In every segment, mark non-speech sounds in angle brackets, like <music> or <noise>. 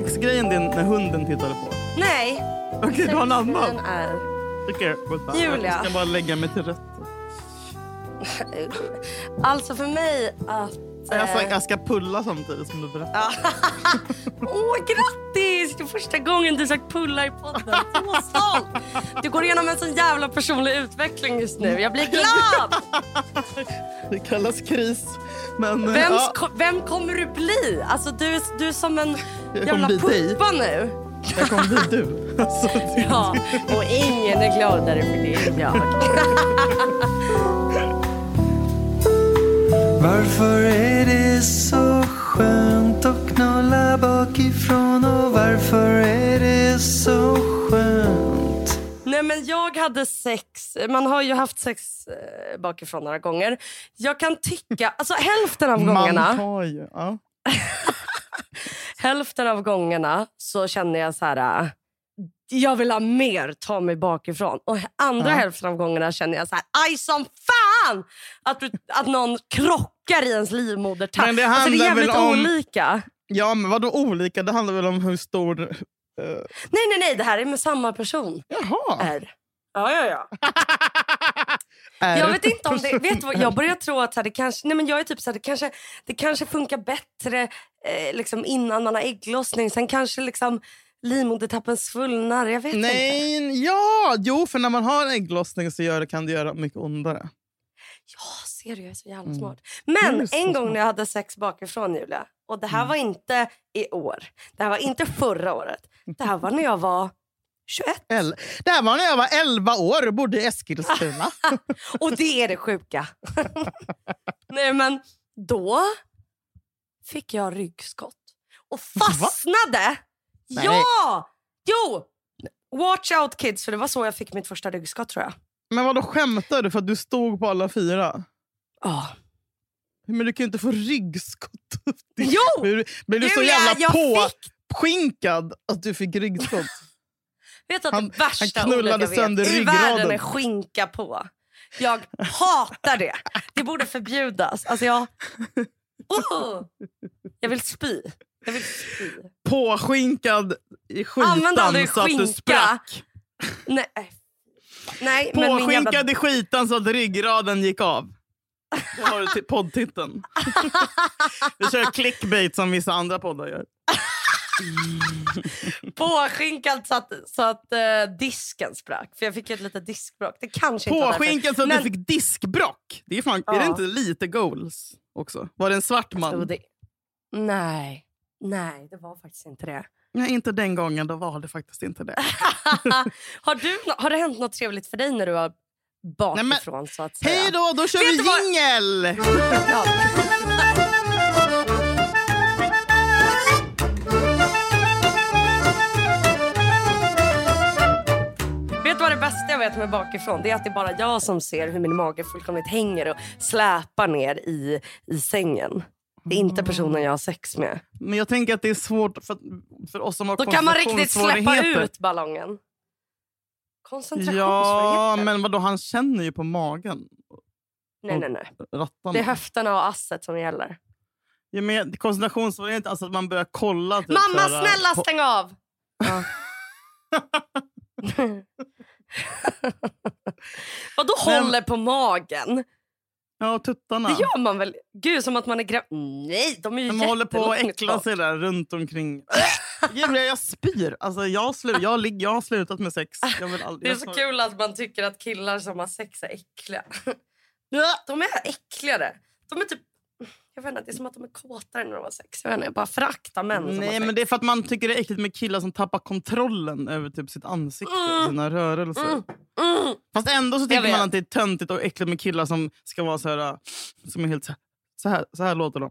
sexgrejen din när hunden tittade på? Nej. Okej, du har en annan. Är... Vänta. Julia. Jag ska bara lägga mig till rätta. Alltså för mig att... Jag ska, eh, jag ska pulla samtidigt som du berättar. <laughs> Åh, grattis! Det är första gången du sagt pulla i podden. Så stolt! Du går igenom en sån jävla personlig utveckling just nu. Jag blir glad! <laughs> Det kallas kris. Men, eh, Vem, ja, vem kommer du bli? Alltså, du, är- du är som en jävla puppa nu. jag kommer bli du. <laughs> Alltså, det- Ja, och ingen är gladare för det än jag. <laughs> Varför är det så skönt att knulla bakifrån och varför är det så skönt? Nej men jag hade sex, man har ju haft sex eh, bakifrån några gånger. Jag kan tycka, alltså hälften av Man gångerna, har ju... Ja. <laughs> hälften av gångerna så känner jag så här. äh, Jag vill ha mer, ta mig bakifrån. Och andra Ja. hälften av gångerna känner jag så här, aj som fan! Att, du, att någon krockar i ens livmodertapp. Men det alltså, det är jävligt om- olika. ja, men vadå olika? Det handlar väl om hur stor... eh, Nej, nej, nej, det här är med samma person. Jaha. R. Ja, ja, ja. <laughs> Jag vet inte om det, vet vad, jag börjar tro att så här, det kanske, nej men jag är typ så här, det kanske, det kanske funkar bättre eh, liksom innan man har ägglossning. Sen kanske liksom livmodertappen svullnar. Jag vet inte. Nej, ja! Jo, för när man har ägglossning så gör det, kan det göra mycket ondare. Ja, ser du, jag är så jävla Mm. smart. Men en gång smart. När jag hade sex bakifrån Julia. Och det här var inte i år. Det här var inte förra året. Det här var när jag var 21. El- det här var när jag var 11 år och bodde i Eskilstuna. <laughs> Och det är det sjuka. <laughs> Nej men då fick jag ryggskott. Och fastnade. Nej. Ja! Jo! Watch out kids, för det var så jag fick mitt första ryggskott tror jag. Men vad då skämtar du för att du stod på alla fyra? Ja. Men du kan ju inte få ryggskott. Jo! Blev du, så jävla jag fick- påskinkad att du fick ryggskott? <laughs> Vet du att Han- det värsta han ordet jag vet i ryggraden. världen är skinka på. Jag hatar det. Det borde förbjudas. Alltså jag... Oh! Jag vill spy. Jag vill spy. Påskinkad i skitan så att du sprack. Nej, Nej men min jävla... Påskinkad i skitan så att ryggraden gick av. Det har du poddtiteln. Vi kör clickbait som vissa andra poddar gör. Påskinkad så att, så att eh, disken sprack. För jag fick ett litet diskbråck. Det kanske. Påskinkad så att Men- du fick diskbrock. Det är, fan, är det Ja. inte lite goals också? Var det en svart man? det... Nej. Nej, det var faktiskt inte det. Nej, inte den gången. Då var det faktiskt inte det. <laughs> har, du, har det hänt något trevligt för dig när du var bakifrån? så att säga? Hej då, då kör Vet vi vad- jingel! Ja. Vet du vad det bästa jag vet med bakifrån? Det är att det är bara jag som ser hur min mage fullkomligt hänger och släpar ner i, i sängen. Det är inte personen jag har sex med. Men jag tänker att det är svårt för, för oss som har Då kan man riktigt släppa ut ballongen. Ja, men vadå, han känner ju på magen. Nej, nej, nej. Rattarna. Det är höfterna och asset som gäller. Ja, men koncentrationssvårigheter, alltså att man börjar kolla. Typ, Mamma, så här, snälla på- stäng av! Ja. <laughs> Vadå Men- håller på magen? Ja, tuttarna. Det gör man väl? Gud, som att man är gravid. Nej, de är ju man håller på att äckla sig där runt omkring. <laughs> <laughs> Julia, jag spyr. Alltså, jag, slu- jag, lig- jag har slutat med sex. Aldrig, Det är så kul att man tycker att killar som har sex är äckliga. <laughs> De är äckligare. De är typ... Jag vet inte, det är som att de är kåtare när de har sex. Jag vet inte, jag bara föraktar män som har Nej, sex. men det är för att man tycker det är äckligt med killar som tappar kontrollen över typ sitt ansikte och Mm. sina rörelser. Mm, mm. Fast ändå så tycker man att det är töntigt och äckligt med killar som ska vara så här... Som är helt så här, så här, så här låter de.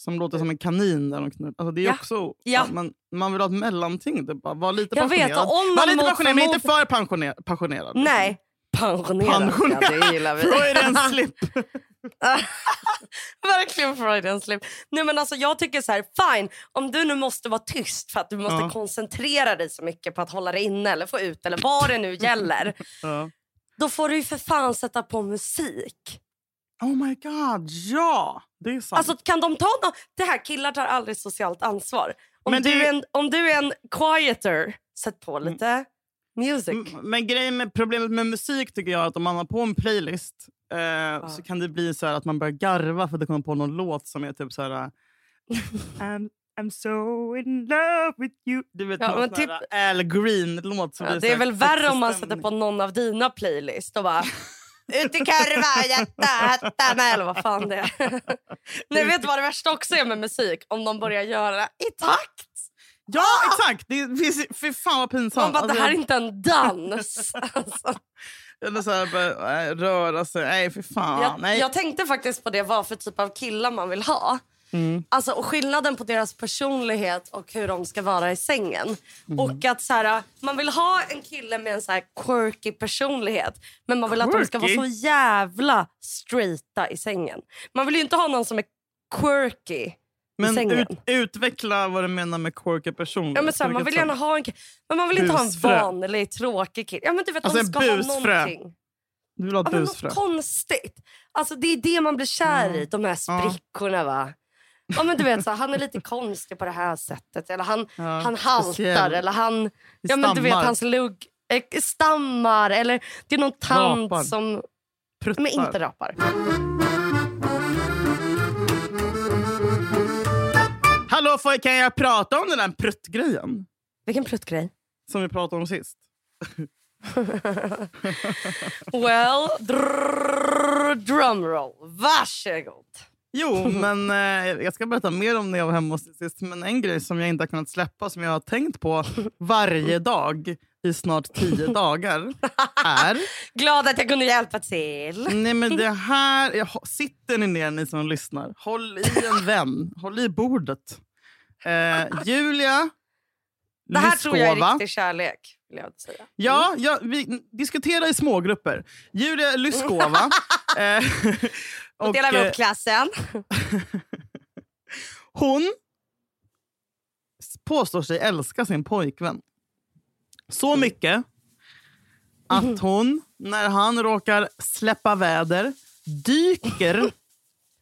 Som låter som en kanin. Där de alltså det är Ja. också... Ja. men man vill ha ett mellanting. Det är bara, var lite Jag vet, passionerad. och om var man lite mot passionerad, men inte för passionerad. passionerad. Nej, pensionerad. Pensionerad. Ja, det gillar vi. En <laughs> slip. <laughs> Verkligen Freudian slip. Nej, men alltså, jag tycker så här, fine, om du nu måste vara tyst för att du måste Ja. koncentrera dig så mycket på att hålla dig inne eller få ut eller vad det nu gäller. <laughs> Ja. då får du ju för fan sätta på musik. Oh my god, ja! Det är sant. Alltså kan de ta no Det här, killar tar aldrig socialt ansvar. Om, Men du, är en, om du är en quieter, sätt på Mm. lite music. M- Men grejen med problemet med musik tycker jag är att om man har på en playlist eh, så kan det bli så här att man börjar garva för att det kommer på någon låt som är typ så här... eh, I'm, I'm so in love with you. Du vet, Ja, men typ- Al Green-låt. Ja, det är väl värre om man sätter på någon av dina playlist och bara <laughs> ut i kurva, jätta, eller vad fan det är. <laughs> Ni vet vad det värsta också är med musik? Om de börjar göra i takt. Ja, exakt! Det finns, fy fan vad pinsamt. Man bara, Alltså, det här är inte en <laughs> dans. Alltså, Eller så här, bara, äh, röra sig. Nej, fy fan. jag, Nej. jag tänkte faktiskt på det, vad för typ av killar man vill ha. Mm. Alltså, och skillnaden på deras personlighet och hur de ska vara i sängen. Mm. Och att så här, Man vill ha en kille med en så här quirky personlighet men man vill att de ska vara Quirky? så jävla straighta i sängen. Man vill ju inte ha någon som är quirky i Men sängen. ut, utveckla vad du menar med quirky personlighet. Ja, men så här, man vill gärna ha en men man vill inte ha en vanlig tråkig kille. Ja, men du vet, Alltså de ska ha busfrö. någonting. Du vill ha Ja, busfrö. något konstigt. Alltså, det är det man blir kär i, de här sprickorna. Va? Ja, men du vet, så han är lite konstig på det här sättet. Eller han, Ja, han haltar. speciell. Eller han, ja, men du vet, hans lugg eh, stammar. Eller det är någon tant Rapar. som... Pruttar. Men inte rapar. Hallå, får, kan jag prata om den där pruttgrejen Vilken pruttgrej. som vi pratade om sist? Well, drrrr, drumroll. Varsågod. Jo, <laughs> men eh, jag ska berätta mer om när jag var hemma hos sist. Men en grej som jag inte har kunnat släppa, som jag har tänkt på varje <laughs> dag i snart tio dagar, är... <laughs> Glad att jag kunde hjälpa till. Nej, men det här... Jag, sitter ni ner, ni som lyssnar? Håll i en vän. Håll i bordet. Eh, Julia Det här tror jag är Lyskova. riktig kärlek. Vill jag säga. Ja, ja, vi diskuterar i smågrupper. Julia Lyskova. Eh, <laughs> Och delar vi eh, upp klassen. <laughs> Hon påstår sig älska sin pojkvän. Så mycket att <laughs> hon, när han råkar släppa väder, dyker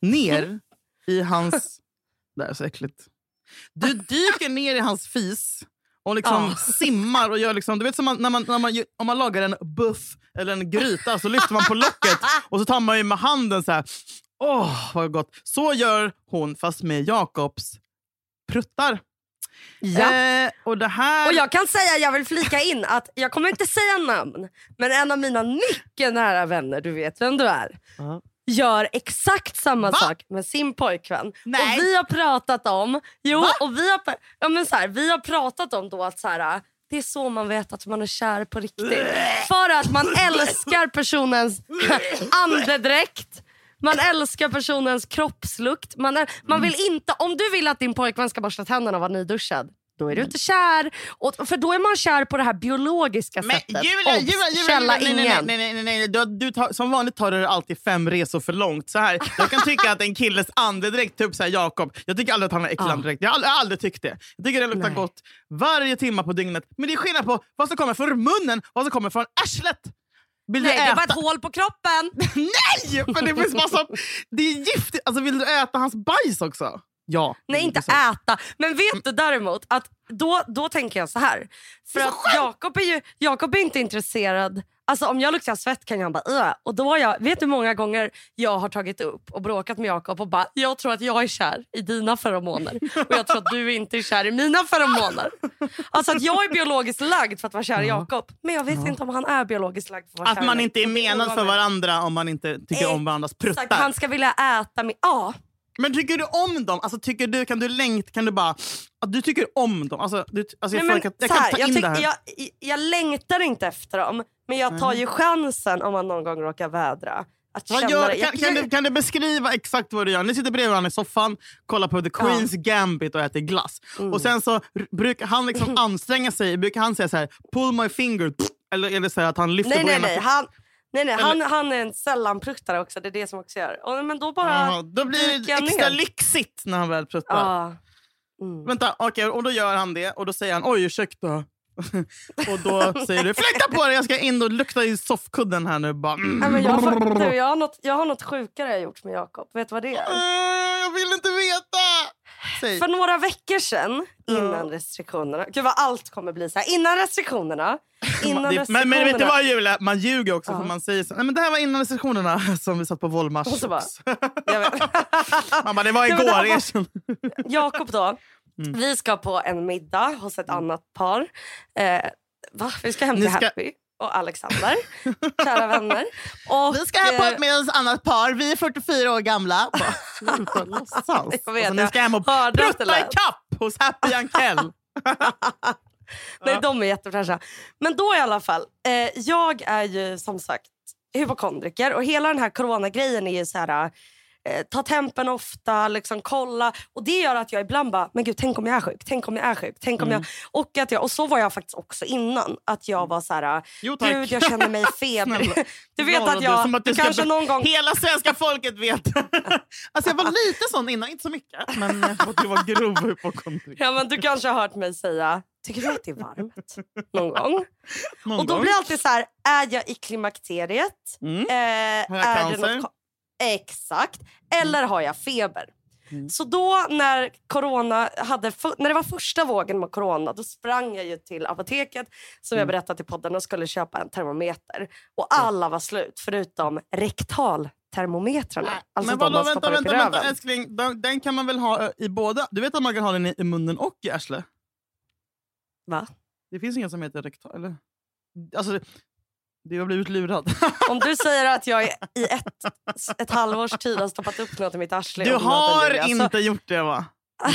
ner i hans... Det här är så äckligt. Du dyker ner i hans fis och liksom Ja. simmar. och gör liksom, Du vet som man, när man, när man, Om man lagar en buff eller en gryta så lyfter man på locket och så tar man ju med handen så här. Åh, vad gott. Så gör hon, fast med Jakobs pruttar. Ja. Eh, och det här... Och jag kan säga, jag vill flika in att jag kommer inte säga namn, men en av mina mycket nära vänner, du vet vem du är, Ja. Gör exakt samma Va? sak med sin pojkvän. Nej. Och vi har pratat om, jo, Va? och vi har, ja, men så här, vi har pratat om då att så här, det är så man vet att man är kär på riktigt. För att man älskar personens <laughs> andedräkt. Man älskar personens kroppslukt. Man, är, man vill inte, om du vill att din pojkvän ska borsta tänderna och vara nyduschad, då är du inte kär. Och, för då är man kär på det här biologiska Men sättet. Julia, Julia, Julia, källa nej, nej, ingen. nej, nej, nej, nej. Du, du tar, som vanligt tar du alltid fem resor för långt. Så här, jag kan tycka att en killes andedräkt, typ så här Jakob, jag tycker aldrig att han har äcklig Ja. andedräkt. Jag har aldrig, aldrig tyckt det. Jag tycker det luktar Nej. gott varje timme på dygnet. Men det är skillnad på vad som kommer från munnen och vad som kommer från arslet. Vill Nej, du det äta? bara ett hål på kroppen. <laughs> Nej! För det finns massa... Det är giftigt. Alltså, vill du äta hans bajs också? Ja. Nej, inte äta. Men vet du däremot att då, då tänker jag så här. För att Jakob är ju Jakob är inte intresserad. Alltså om jag luktar svett kan jag bara Ugh. och då har jag, Vet du hur många gånger jag har tagit upp och bråkat med Jakob och bara jag tror att jag är kär i dina feromoner och jag tror att du inte är kär i mina feromoner. Alltså att jag är biologiskt lagd för att vara kär i Jakob men jag vet inte om han är biologiskt lagd för att vara kär Att man inte är menad för varandra om man inte tycker om varandras pruttar. Han ska vilja äta min... Ja. Men tycker du om dem? Alltså, tycker du, kan du längt, kan du bara... Att du tycker om dem? Alltså, du, alltså, jag, Nej, får- men jag kan här, ta jag, in det här. jag, jag längtar inte efter dem, men jag tar ju chansen om man någon gång råkar vädra. Att känna gör, det. kan, Jag- kan, jag- du, kan du beskriva exakt vad du gör? Ni sitter bredvid varandra i soffan, kollar på The Queen's Gambit och äter glass. Mm. Och Sen så brukar han liksom <laughs> anstränga sig. Brukar han säga så här, pull my finger? Eller, eller så här att han lyfter Nej, på nej, ena nej. Han, Nej, nej, han, han är en sällanpruttare också. Det är det som också gör. Och, men då bara... Ja, då blir det extra ner. lyxigt när han väl pruttar. Ja. Mm. Vänta, okej, och då gör han det och då säger han oj ursäkta. <laughs> och då säger du flytta på dig, jag ska in och lukta i soffkudden här nu. Bara, mm. Nej, men jag, har- jag, har något, jag har något sjukare jag gjort med Jakob. Vet du vad det är? Äh, jag vill inte veta! Säg. För några veckor sedan, innan Ja. restriktionerna... Gud vad allt kommer bli så här. Innan restriktionerna. <laughs> Innan det, restriktionerna. men, men vet du vad Julia, man ljuger också Ja. för man säger så, Nej, men det här var innan restriktionerna <laughs> som vi satt på Volmars. Och så bara- <laughs> bara, det var Ja, igår. erkänn. Jakob då. Mm. Vi ska på en middag hos ett annat par. Eh, va? Vi ska hem till ska- Happy och Alexander. <laughs> Kära vänner. Och, Vi ska hem på eh, med ett annat par, vi är 44 år gamla. <laughs> Jag vet, alltså, ni ska hem och prutta kapp hos Happy <laughs> Ankell. Nej, de är jättefräscha. Men då i alla fall. Eh, jag är ju som sagt hypokondriker och hela den här coronagrejen är ju så här... Eh, ta tempen ofta, liksom kolla. Och Det gör att jag ibland bara, men gud tänk om jag är sjuk, tänk om jag är sjuk. Tänk om Mm. jag... och, att jag, och så var jag faktiskt också innan. Att jag var så här, Jo tack. gud jag känner mig <laughs> feber. Du vet att jag, att du ska kanske be- någon gång... Hela svenska folket vet. <laughs> alltså jag var lite sån innan, inte så mycket. Men jag du var grov hypokondriker. Ja, men du kanske har hört mig säga, tycker du att det är varmt? Någon gång. Någon Och då gång. blir det alltid så här, är jag i klimakteriet? Mm. Eh, jag är cancer? Det något, exakt. Eller har jag feber? Mm. Så då när, corona hade, när det var första vågen med corona då sprang jag ju till apoteket som jag Mm. berättade i podden och skulle köpa en termometer. Och alla var slut förutom rektaltermometrarna. Alltså men vadå, vänta, vänta, vänta älskling. Den, den kan man väl ha i båda? Du vet att man kan ha den i, i munnen och i arslet? Va? Det finns inget som heter rektal, eller? Alltså, du har blivit lurad. <laughs> Om du säger att jag i ett, ett halvårs tid har stoppat upp något i mitt arsle Du har nu, alltså- inte gjort det va?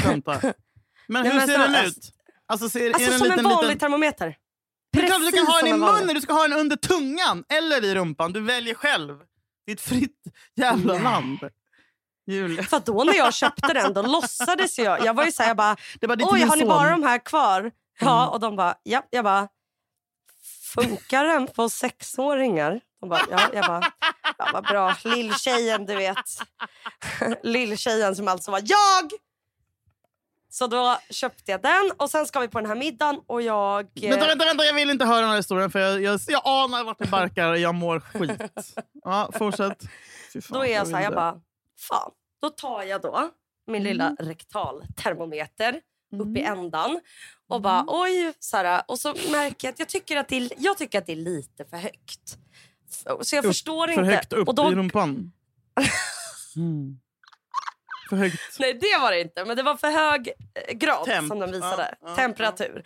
Vänta. <laughs> Men Nej, hur men ser så- den ut? Alltså, ser, är Alltså den som liten, en vanlig liten... termometer. Du kan, du kan ha Precis den i en vanlig. munnen, du ska ha den under tungan eller i rumpan. Du väljer själv. Det är ett fritt jävla Nej. land. Julia. För då när jag köpte den då låtsades jag. Jag var ju så här, jag bara, ditt oj har ni bara de här kvar? Ja, Mm. och de bara, ja. Jag bara, funkar den på sexåringar? De bara, ja. Jag bara, ja vad bra. Lilltjejen du vet. <laughs> Lilltjejen som alltså var jag. Så då köpte jag den och sen ska vi på den här middagen och jag... eh, Vänta, vänta, vänta, jag vill inte höra den här historien för jag, jag, jag anar vart det barkar och jag mår skit. Ja, fortsätt. Fan, Då är jag så här, jag bara, fan. Då tar jag då min lilla rektaltermometer upp i ändan och bara oj. Så och så märker jag att jag tycker att det är, jag tycker att det är lite för högt. Så jag Upp- förstår För inte. högt upp och då, i rumpan. <laughs> Mm. För högt. nej det var det inte, men det var för hög eh, grad Temp. som de visade. Ja, ja, Temperatur.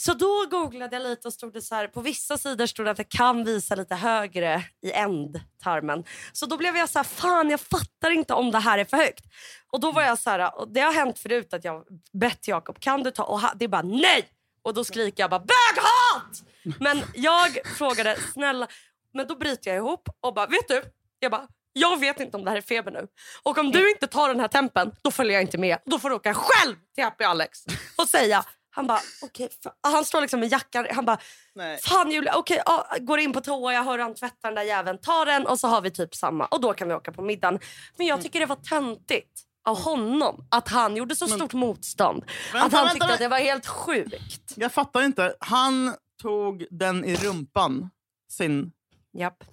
Så då googlade jag lite och stod det så här, på vissa sidor stod det att det kan visa lite högre i ändtarmen. Så då blev jag så här, fan jag fattar inte om det här är för högt. Och då var jag så här, och det har hänt förut att jag bett Jakob, kan du ta? Och det är bara nej! Och då skriker jag bara böghat! Men jag frågade, snälla, men då bryter jag ihop och bara, vet du? Jag bara, jag vet inte om det här är feber nu. Och om du inte tar den här tempen, då följer jag inte med. Då får du åka själv till Happy Alex och säga. Han bara, okej. fa- han står liksom med jackan. Han bara, Nej. fan Julia, okej. ja, går in på toa, jag hör han tvätta den där jäveln. Ta den och så har vi typ samma. Och då kan vi åka på middagen. Men jag tycker det var töntigt av honom att han gjorde så Men- stort motstånd. Vänta, att han vänta, tyckte vänta. att det var helt sjukt. Jag fattar inte. Han tog den i rumpan. Sin. Japp.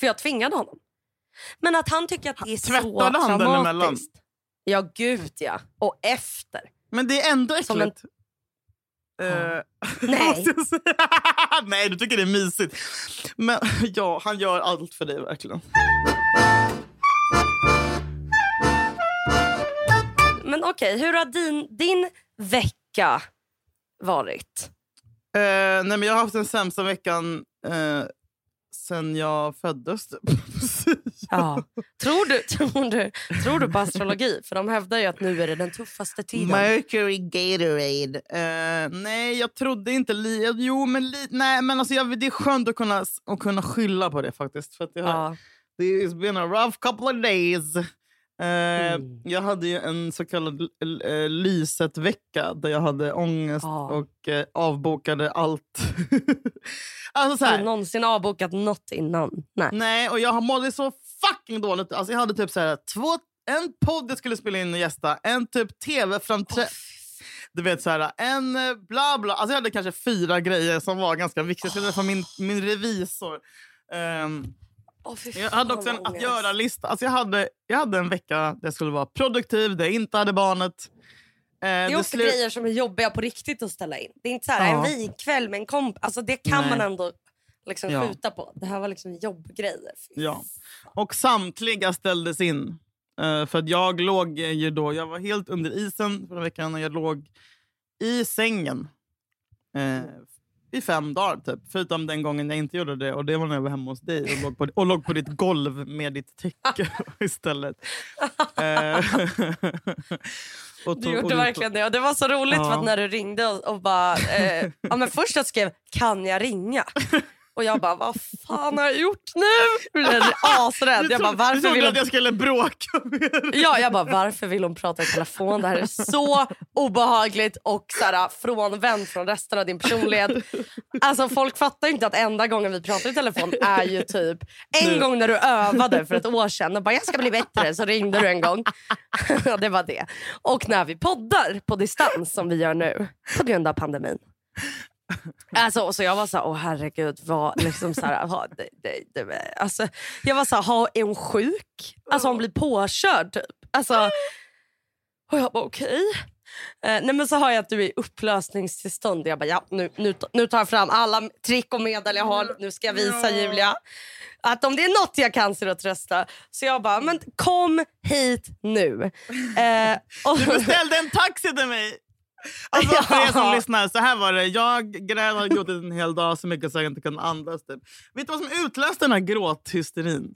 För jag tvingade honom. Men att han tycker att det är så Tvättade han den emellan? traumatiskt. Ja, gud ja. Och efter. Men det är ändå äckligt. Eh, <laughs> Nej. <laughs> Nej, du tycker det är mysigt. Men <laughs> ja, han gör allt för dig verkligen. Men okej, hur har din, din vecka varit? Eh, nej, men jag har haft den sämsta veckan eh, sen jag föddes. Ja. Tror, du, tror, du, tror du på astrologi? För de hävdar ju att nu är det den tuffaste tiden. Mercury Gatorade. Eh, nej, jag trodde inte... Li jo, men, li nej, men alltså, jag, det är skönt att kunna, att kunna skylla på det faktiskt. För att jag, Ja. It's been a rough couple of days. Eh, Mm. Jag hade ju en så kallad uh, Lyset-vecka där jag hade ångest Ja. och eh, avbokade allt. <laughs> alltså så Har du här, någonsin avbokat något innan? Nej. Nej, och jag mådde så fucking dåligt. Alltså jag hade typ så här, två, en podd jag skulle spela in och gästa, en typ tv-framträdande. Du vet så här, en eh, bla bla. Alltså jag hade kanske fyra grejer som var ganska viktiga. Jag skulle träffa min, min revisor. Åh, fy jag hade också en att göra-lista. Alltså jag, hade, jag hade en vecka där jag skulle vara produktiv, där jag inte hade barnet. Eh, Det är också slu- grejer som är jobbiga på riktigt att ställa in. Det är inte så här, Ja. en vikkväll med en komp. Alltså det kan Nej. man ändå liksom Ja. skjuta på. Det här var liksom jobbgrejer. Ja. Och samtliga ställdes in. Eh, för jag låg ju då, jag var helt under isen förra veckan och jag låg i sängen eh, i fem dagar typ. Förutom den gången jag inte gjorde det och det var när jag var hemma hos dig och låg på, och låg på ditt golv med ditt täcke <laughs> istället. Eh, <laughs> Du tog- och gjorde du- verkligen det. Och det var så roligt Ja. för när du ringde och, och bara... Eh, ja, men först jag skrev kan jag ringa? Och jag bara vad fan har jag gjort nu? Jag blev asrädd. Jag bara varför vill att hon... jag skulle bråka med dig. Ja, jag bara varför vill hon prata i telefon? Det här är så obehagligt och så här, frånvänt från resten av din personlighet. Alltså folk fattar inte att enda gången vi pratar i telefon är ju typ en gång när du övade för ett år sedan och bara jag ska bli bättre så ringde du en gång. Det var det. Och när vi poddar på distans som vi gör nu på grund av pandemin. Alltså, så jag var så här, åh herregud, vad, liksom så här, ha, det, det, det, alltså, jag var så här, ha, är hon sjuk? Alltså hon blir påkörd typ. Alltså, och jag bara okej. Eh, nej men så har jag att du är i upplösningstillstånd. Jag bara ja, nu, nu, nu tar jag fram alla trick och medel jag har. Nu ska jag visa. Julia att om det är något jag kan så är det att trösta. Så jag bara, men kom hit nu. Eh, och, Du beställde en taxi till mig! <laughs> Alltså, för er som lyssnar, så här var det. Jag grät och gråtit en hel dag så mycket så jag inte kunde andas. Typ. Vet du vad som utlöste den här gråthysterin?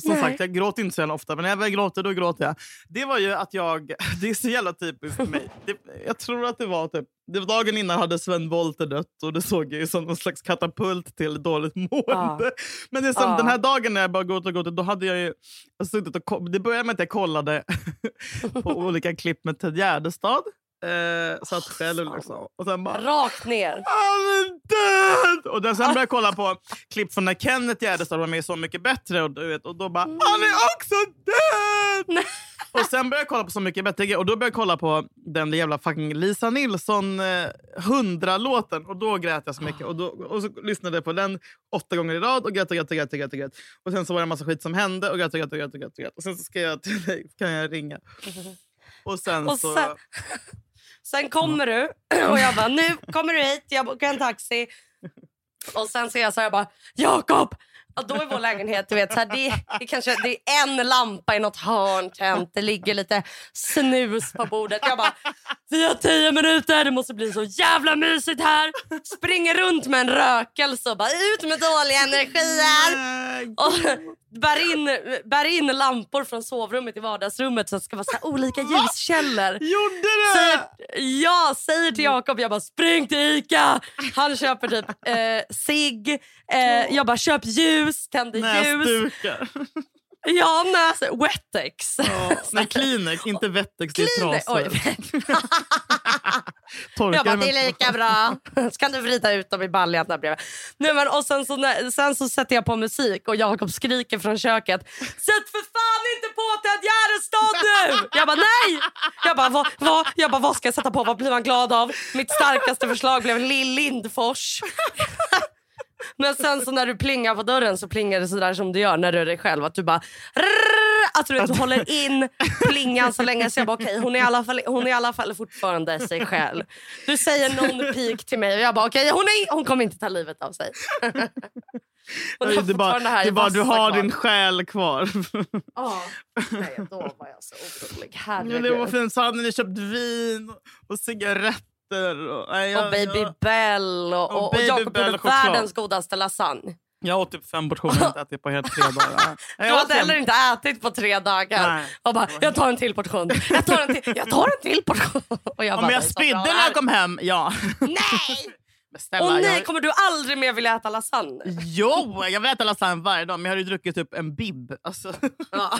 Som Nej. sagt, jag gråter inte så ofta, men när jag väl gråter då gråter jag. Det var ju att jag... <laughs> Det är så jävla typiskt för mig. Det, jag tror att det var typ... Det var dagen innan hade Sven Wollter dött och det såg jag ju som någon slags katapult till dåligt mående. Ja. <laughs> Men det är som Ja. den här dagen när jag bara gått och gått, då hade jag ju suttit och Det började med att jag kollade på olika klipp med Ted Gärdestad. Eh, satt själv liksom. Och sen bara... Rakt ner. Han är död! Och sen började jag kolla på klipp från när Kenneth Gärdestad var med i Så mycket bättre. Och, du vet, och då bara, han är också död! och sen började jag kolla på Så mycket bättre och då började jag kolla på den jävla fucking Lisa Nilsson eh, 100-låten. Och då grät jag så mycket. Och, då, och så lyssnade jag på den åtta gånger i rad och grät och grät och grät. Och, grät, och, grät. och sen så var det en massa skit som hände och grät och grät och grät. Och, grät, och, grät. och sen så skrev jag till dig, kan jag ringa? Och sen Och så... sen- kommer du <clears throat> och jag bara, nu kommer du hit, jag bokar en taxi. Och sen ser jag så här, jag bara, Jakob! Och då är vår lägenhet, du vet, så här, det, det, kanske, det är en lampa i något hörn tänt, det ligger lite snus på bordet. Jag bara, vi har tio minuter, det måste bli så jävla mysigt här. Springer runt med en rökelse och bara, ut med dåliga energier. Och bär in, bär in lampor från sovrummet i vardagsrummet så att det ska vara så olika ljuskällor. Gjorde du? Säger, ja, säger till Jakob, jag bara spring till Ica. Han köper typ eh, cigg. Eh, jag bara köp ljus, tänder ljus. Näsdukar. <laughs> Ja, näs, Wettex. Ja, nej, Kleenex, inte Wettex. Det är trasor. <laughs> Jag bara, det är lika bra. Så kan du vrida ut dem i baljan där bredvid. Nej, men, och sen så, när, sen så sätter jag på musik och Jakob skriker från köket. Sätt för fan inte på Ted Gärdestad nu! Jag bara nej! Jag bara, vad, vad, jag bara vad ska jag sätta på? Vad blir man glad av? Mitt starkaste förslag blev Lill Lindfors. Men sen så när du plingar på dörren så plingar det sådär som du gör när du är dig själv. Att du bara... Att du, vet, du håller in plingan så länge så jag bara okej hon, är i alla fall- hon är i alla fall fortfarande sig själv. Du säger någon pik till mig och jag bara okej hon, är- hon kommer inte ta livet av sig. Hon har det är bara, här det är bara du har kvar. din själ kvar. Ja. Nej, då var jag så orolig. Ja, det var Herregud. fint. Så hade ni köpt vin och cigaretter. Och, nej, jag, Och Baby jag, Bell och, Och och, och Jakob gjorde och världens godaste lasagne. jag åt typ fem portioner. Jag har inte ätit på helt tre dagar. <laughs> Du inte heller inte ätit på tre dagar. Nej. Och bara, jag tar en till portion. Jag tar en till, jag tar en till portion. <laughs> Och jag Om bara, jag "Det är så spydde när det här." jag kom hem, ja. <laughs> Nej! Men snälla, Och nej, jag, kommer du aldrig mer vilja äta lasagne? Jo, jag vill äta lasagne varje dag, men jag har ju druckit typ en bib. Alltså, Ja.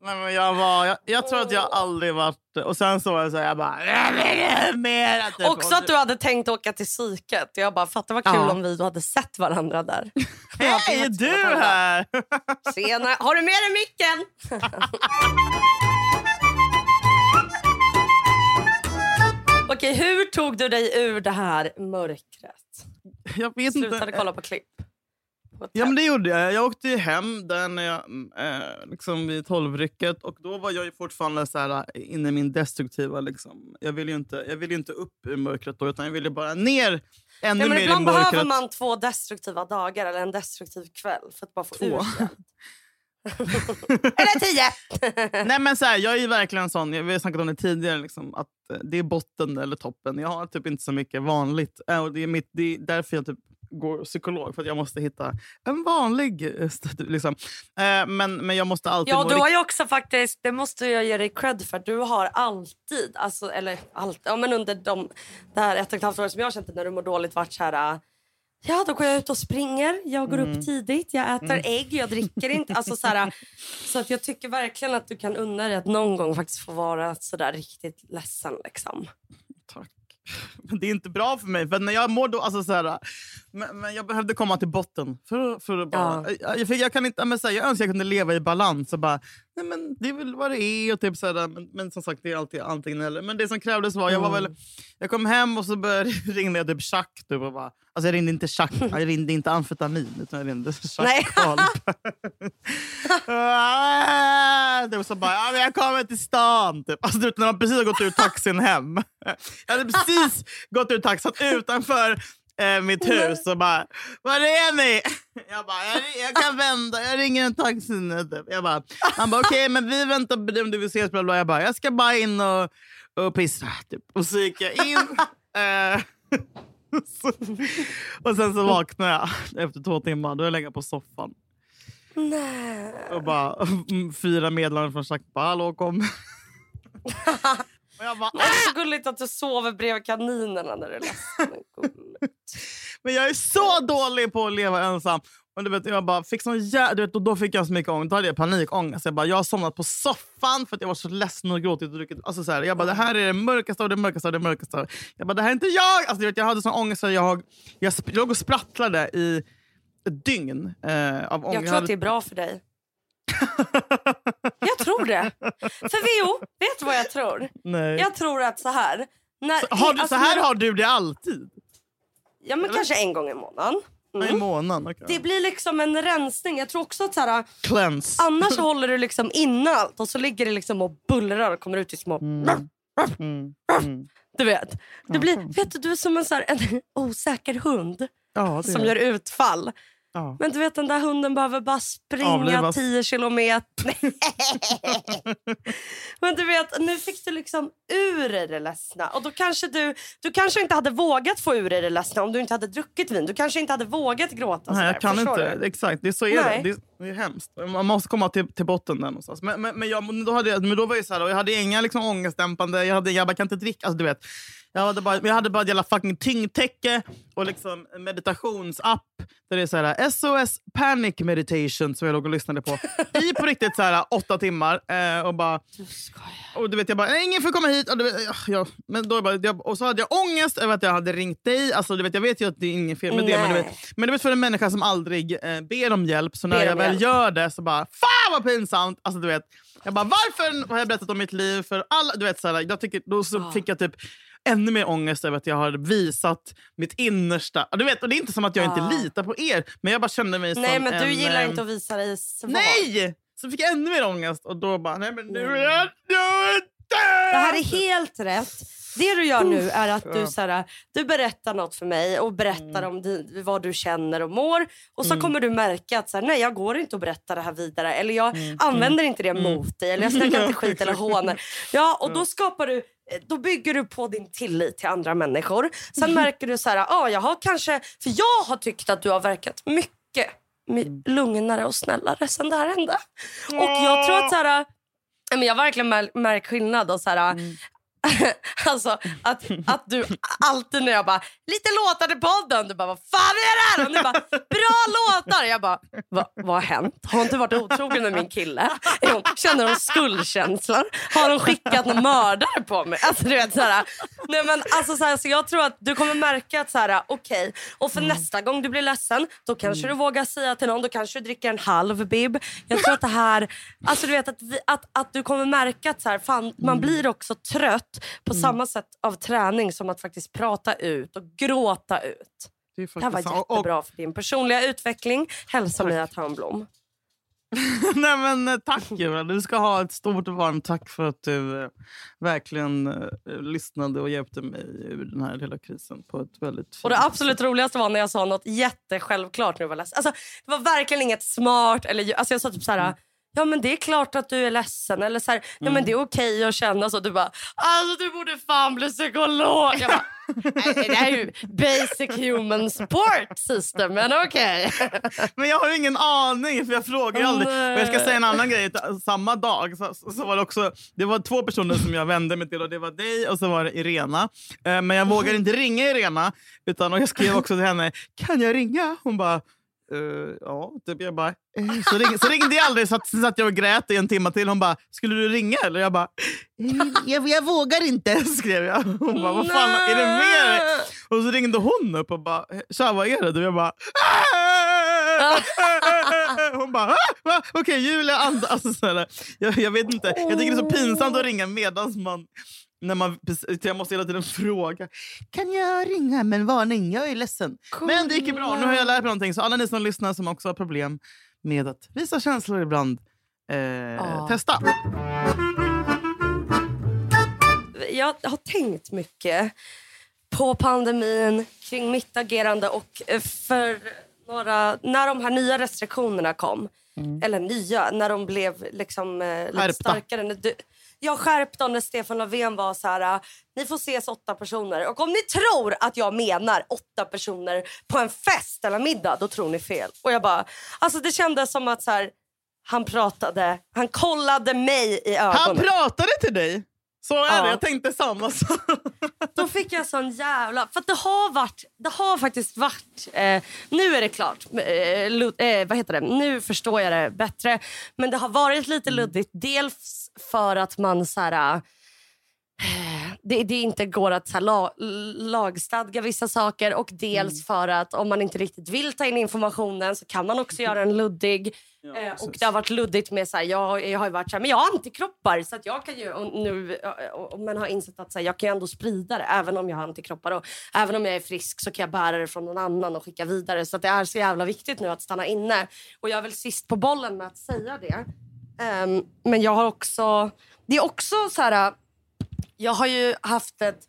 Nej, men jag, var, jag, jag tror att jag aldrig varit... Och sen så var jag så här, jag bara... Mer! Typ. Också att du hade tänkt åka till psyket. Jag bara, fattar vad kul Ja. om vi då hade sett varandra där. <laughs> Hej, är du här? <laughs> Tjena, har du med dig micken? <laughs> Okej, hur tog du dig ur det här mörkret? Jag vet Slutade inte. kolla på klipp. Ja, men det gjorde jag. Jag åkte hem där när jag, eh, liksom vid tolvrycket. Och då var jag fortfarande så här, eh, inne i min destruktiva... Liksom. Jag ville ju inte, jag inte upp ur mörkret då, utan jag ville bara ner ännu Ja, men mer i ibland mörkret. behöver man två destruktiva dagar eller en destruktiv kväll för att bara få Två. ur. <laughs> Eller tio! Nej, men så här, jag är ju verkligen sån, vi har snackat om det tidigare, liksom, att eh, det är botten eller toppen. Jag har typ inte så mycket vanligt. Eh, Och det, är mitt, det är därför jag typ går psykolog, för att jag måste hitta en vanlig... eh, st- Liksom. Eh, Men, men jag måste alltid... Ja, du har ju också faktiskt, det måste jag ge dig cred för, du har alltid, alltså, eller alltid, ja, men under de det här ett och ett halvt året som jag har känt dig när du mår dåligt varit så här... Ja, då går jag ut och springer. Jag går upp tidigt. Jag äter ägg. Jag dricker inte. Alltså, så, här, så att jag tycker verkligen att du kan unna dig att någon gång faktiskt få vara så där riktigt ledsen. Liksom. Tack. <laughs> Men det är inte bra för mig. För när jag mår då, alltså så här, men, men jag behövde komma till botten. För, för bara, jag, jag, jag, kan inte, men så här, jag önskar jag kunde leva i balans. Och bara, nej, men det är väl vad det är. Och typ så här, men, men som sagt, det är alltid antingen eller. Men det som krävdes var... Jag, var väl, jag kom hem och så började, <laughs> ringde jag typ Chuck. Typ, och bara, alltså jag ringde inte Chuck, <laughs> jag ringde inte amfetamin. Utan jag ringde Chuck <laughs> det var så bara, ja, men jag kommer till stan. Typ. Alltså, när man precis har gått ur taxin hem. Jag hade precis gått ur taxin utanför eh, mitt hus och bara, var är ni? <laughs> Jag bara, jag, jag kan vända, jag ringer en taxi nu. Typ. Jag bara, han bara, okej men vi väntar på dig om du vill ses. Bla, bla. Jag bara, jag ska bara in och, och pissa. Typ. Och så gick jag in. <laughs> eh, <laughs> och sen så vaknade jag efter två timmar. Då jag på soffan. Nej. Och bara fyra meddelanden från. Bara, Hallå, kom. Och jag bara, är så gulligt att du sover bredvid kaninerna när du är ledsen. <laughs> Men jag är så dålig på att leva ensam. Och du vet, jag bara fick sån jä- du vet, och då fick jag så mycket ångest. Då hade jag panikångest. Jag, bara, jag har somnat på soffan för att jag var så ledsen och gråtit. Och druckit. Alltså, så här, jag bara, det här är det mörkaste av det mörkaste av det mörkaste. Jag bara, det här är inte jag! Alltså, du vet, jag hade sån ångest att jag, jag sp- låg och sprattlade i ett dygn eh, av ångest. Jag tror att det är bra för dig. Jag tror det. För Vio, vet du vad jag tror? Nej. Jag tror att så här... När, så, har du, alltså, så här när- har du det alltid? Ja, men kanske en gång i månaden. I månaden? Okay. Det blir liksom en rensning. Jag tror också att så här, Cleanse. annars <laughs> håller du liksom inne allt och så ligger det liksom och bullrar och kommer ut i små... Mm, mm. Du vet. Det blir, vet du, du är som en, så här, en osäker hund Ja, som gör utfall. Ja. Men du vet den där hunden behöver bara springa Avlivas. 10 kilometer. <laughs> Men du vet, nu fick du liksom ur dig det ledsna. Och då kanske du, du kanske inte hade vågat få ur dig det ledsna om du inte hade druckit vin. Du kanske inte hade vågat gråta. Nej, jag kan inte. du? Exakt, det är så är Nej. det. Det är, hemskt. Man måste komma till, till botten där någonstans. Men, men, men, jag, då, hade men då var jag så här, jag hade inga liksom, ångestdämpande, jag, hade, jag bara kan inte dricka. Alltså, du vet. Jag hade bara, jag hade bara ett jävla fucking tyngdtäcke och liksom en meditationsapp där det är så här, SOS Panic Meditation som jag låg och lyssnade på i på riktigt så här, åtta timmar. Eh, och bara, och du vet, jag bara, "Nej, ingen får komma hit. Och, du vet, ja, men då bara, jag, och så hade jag ångest över att jag hade ringt dig. Alltså, du vet, jag vet ju att det är inget fel med det. Men du, vet, Nej. men du vet för en människa som aldrig eh, ber om hjälp, så när jag väl hjälp. gör det så bara, fan vad pinsamt! Alltså, du vet, jag bara, varför har jag berättat om mitt liv för alla? Du vet, så här, jag tycker, då så fick jag typ ännu mer ångest över att jag har visat mitt innersta. Du vet, och det är inte som att jag Ja. inte litar på er, men jag bara kände mig Nej, som men du en, gillar eh, inte att visa dig svag. Nej! Så fick jag ännu mer ångest och då bara, nej men nu Nej. är jag död! Det här är helt rätt. Det du gör nu är att du, så här, du berättar något för mig och berättar om di, vad du känner och mår. Och så kommer du märka att så här, nej, jag går inte att berätta det här vidare. Eller jag använder inte det mot dig. Eller jag snackar inte skit <laughs> eller hånar. Ja, och då skapar du då bygger du på din tillit till andra människor. Sen märker du så här, ah, jag har kanske, för jag har tyckt att du har verkat mycket my- lugnare och snällare sen det här hände. Och jag tror att så här, men jag har verkligen mär- märkt skillnad. Och så här, <laughs> alltså att, att du alltid när jag bara, lite låtar till podden. Du bara, vad fan är det här? Och ni bara, bra låtar. Jag bara, Va, vad har hänt? Har hon inte varit otrogen med min kille? Hon, känner hon skuldkänslor? Har hon skickat någon mördare på mig? Alltså du vet såhär. Nej men alltså såhär, så jag tror att du kommer märka att såhär, okej. Okay, och för mm. nästa gång du blir ledsen, då kanske mm. du vågar säga till någon, då kanske du dricker en halv bib. Jag tror att det här, alltså du vet att, vi, att, att du kommer märka att såhär, fan, man mm. blir också trött på mm. samma sätt av träning som att faktiskt prata ut och gråta ut. Det, det här var jättebra för din personliga utveckling. Hälsa Mia Törnblom. <laughs> Nej, men, eh, tack Julia. Du ska ha ett stort och varmt tack för att du eh, verkligen eh, lyssnade och hjälpte mig ur den här lilla krisen. på ett väldigt Och Det absolut sätt. roligaste var när jag sa något jättesjälvklart. När var ledsen. Alltså, det var verkligen inget smart. Eller, alltså, jag sa typ så här... Mm ja men det är klart att du är ledsen. Eller så här, mm. ja men det är okej att känna så. Du bara, alltså du borde fan bli psykolog. Jag bara, <laughs> det är ju basic human support system, men okej. Okay. <laughs> men jag har ingen aning, för jag frågar ju aldrig. Och jag ska säga en annan grej. Samma dag så, så var det också det var två personer som jag vände mig till. och Det var dig och så var det Irena. Eh, men jag vågade <laughs> inte ringa Irena. Utan, och Jag skrev också till henne, kan jag ringa? Hon bara, Uh, ja, typ jag bara, uh, så, ring, så ringde jag aldrig. Så att, så att jag och grät i en timme till. Hon bara, skulle du ringa? Eller jag bara, uh, jag, jag vågar inte, <laughs> skrev jag. Hon bara, vad fan är det med Och så ringde hon upp och bara, tja vad är det? Och jag bara, hon bara, va? okej okay, Julia andas. <laughs> Alltså, jag, jag vet inte, jag tycker det är så pinsamt att ringa medan man när man, jag måste hela tiden fråga. Kan jag ringa? Men varning, jag är ledsen. Cool. Men det gick bra. Nu har jag lärt mig någonting. Så alla ni som lyssnar som också har problem med att visa känslor ibland, eh, ah. testa. Jag har tänkt mycket på pandemin, kring mitt agerande och eh, för några, när de här nya restriktionerna kom. Mm. Eller nya, när de blev liksom, eh, lite starkare. Du, jag skärpte när Stefan Löfven var så här, ni får ses åtta personer. Och om ni tror att jag menar åtta personer på en fest eller middag, då tror ni fel. Och jag bara, alltså det kändes som att så här, han pratade, han kollade mig i ögonen. Han pratade till dig? Så är ja. det, jag tänkte samma sak. Då fick jag sån jävla... För det har varit, det har faktiskt varit... Eh, nu är det klart. Eh, eh, vad heter det? Nu förstår jag det bättre. Men det har varit lite luddigt. Dels för att man så här, eh, det, det, inte går att så la, lagstadga vissa saker och dels mm. för att om man inte riktigt vill ta in informationen så kan man också göra en luddig. Ja, eh, och det har varit luddigt med så här, jag, jag har varit så här, men jag har antikroppar så att jag kan ju och nu och, och man har insett att så här, jag kan ändå sprida det även om jag har antikroppar och även om jag är frisk så kan jag bära det från någon annan och skicka vidare så det är så jävla viktigt nu att stanna inne och jag är väl sist på bollen med att säga det. Um, men jag har också, det är också så här jag har ju haft ett,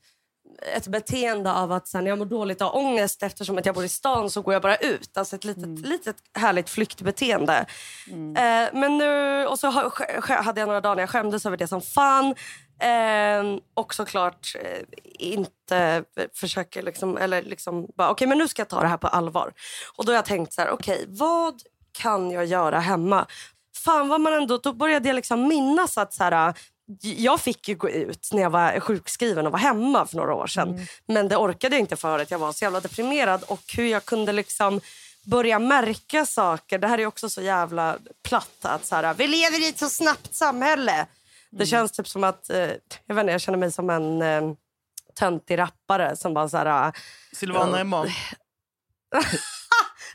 ett beteende av att när jag mår dåligt av ångest eftersom att jag bor i stan så går jag bara ut. Alltså ett litet, mm. litet härligt flyktbeteende. Mm. Eh, men nu, och så hade jag några dagar när jag skämdes över det som fan. Eh, och såklart eh, inte försöker liksom, eller liksom bara okej okay, men nu ska jag ta det här på allvar. Och då har jag tänkt så här, okej okay, vad kan jag göra hemma? Fan vad man ändå, då började jag liksom minnas att så här, jag fick ju gå ut när jag var sjukskriven och var hemma för några år sedan. Mm. Men det orkade jag inte för att jag var så jävla deprimerad. Och hur jag kunde liksom börja märka saker. Det här är också så jävla platt. Att så här, vi lever i ett så snabbt samhälle. Mm. Det känns typ som att... Eh, jag, vet inte, jag känner mig som en eh, töntig rappare som bara så här... Silvana uh, Imam. <laughs> <laughs>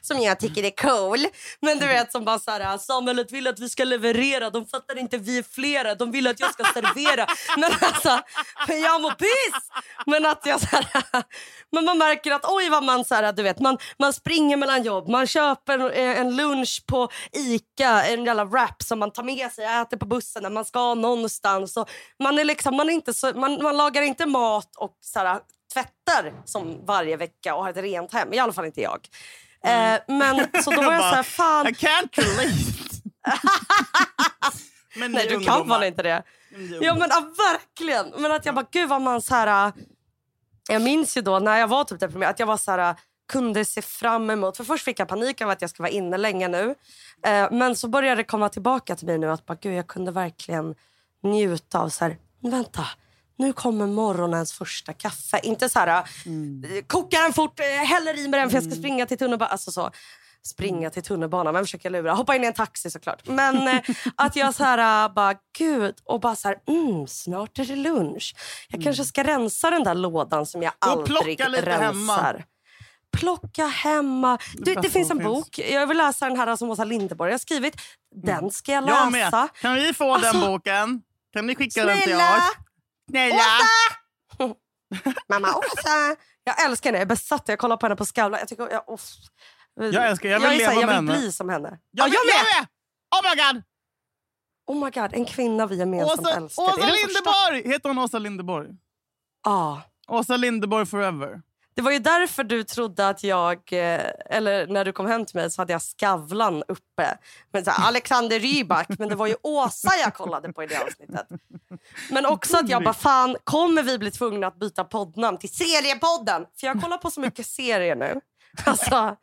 som jag tycker är cool. Men du vet som bara så här, samhället vill att vi ska leverera. De fattar inte vi är flera. De vill att jag ska servera. <laughs> Men alltså, jag mår piss! Men att jag så här, <laughs> men man märker att oj vad man så här, du vet, man, man springer mellan jobb. Man köper eh, en lunch på Ica, en jävla wrap som man tar med sig och äter på bussen när man ska någonstans. Och man, är liksom, man, är inte så, man, man lagar inte mat och så här, tvättar som varje vecka och har ett rent hem. I alla fall inte jag. Mm. Eh, men så då var jag så här, <laughs> fan... I can't relate. <laughs> men Nej, du kan väl inte det? Ja men ja, verkligen. Men att jag bara, gud vad man så här... Jag minns ju då när jag var typ deprimerad att jag var så här, kunde se fram emot. För först fick jag panik av att jag ska vara inne länge nu. Eh, men så började det komma tillbaka till mig nu att bara, gud, jag kunde verkligen njuta av så här, vänta, nu kommer morgonens första kaffe. Inte så här, Mm. eh, koka den fort, eh, häller i med den för jag ska springa till tunnelbanan. Alltså så, springa till tunnelbanan, vem försöker lura? Hoppa in i en taxi såklart. Men eh, <laughs> att jag så här, bara gud, och bara så här, mm, snart är det lunch. Jag kanske ska rensa den där lådan som jag Och aldrig plocka lite rensar. hemma. Plocka hemma. Du, det bästa finns en finns. bok. Jag vill läsa den här som Åsa Linderborg har skrivit. Den ska jag Jag läsa. med. Kan vi få Alltså, den boken? Kan ni skicka den till Snälla! oss? Snälla! <laughs> Mamma Åsa! Jag älskar henne. Jag är besatt. Jag kollar på henne på Skavlan. Jag, tycker, jag. Jag älskar- jag vill är så här, leva jag med vill henne. bli som henne. Jag, Ja, med, jag jag med! Oh my god! Oh my god, en kvinna vi gemensamt Åsa, älskar. Åsa. Linderborg! Heter hon Åsa Linderborg? Ja. Åsa Linderborg forever. Det var ju därför du trodde att jag... eh, Eller när du kom hem till mig så hade jag Skavlan uppe. Men så här, <laughs> Alexander Rybak. Men det var ju Åsa jag kollade på i det avsnittet. Men också att jag bara, fan, kommer vi bli tvungna att byta poddnamn till Seriepodden? För jag kollar på så mycket serier nu. Alltså,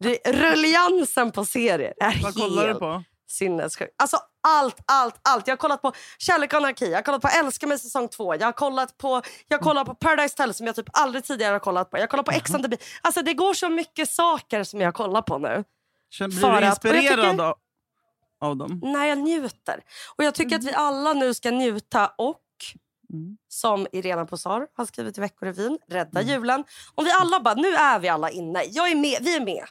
det, rulliansen på serier är Vad kollar du helt på? Sinnessjukt. Alltså allt, allt, allt. Jag har kollat på Kärlek och anarki, jag har kollat på Älska mig säsong två, jag har kollat på, jag har kollat på Paradise Hotel som jag typ aldrig tidigare har kollat på. Jag har kollat på Ex on the beach. Alltså det går så mycket saker som jag kollar på nu. Blir du att- inspirerad tycker- av, dem? När jag njuter. Och jag tycker att vi alla nu ska njuta och Mm. som Irena Posar har skrivit i Veckorevyn, rädda julen. Om vi alla bara, nu är vi alla inne. Jag är med, vi är med.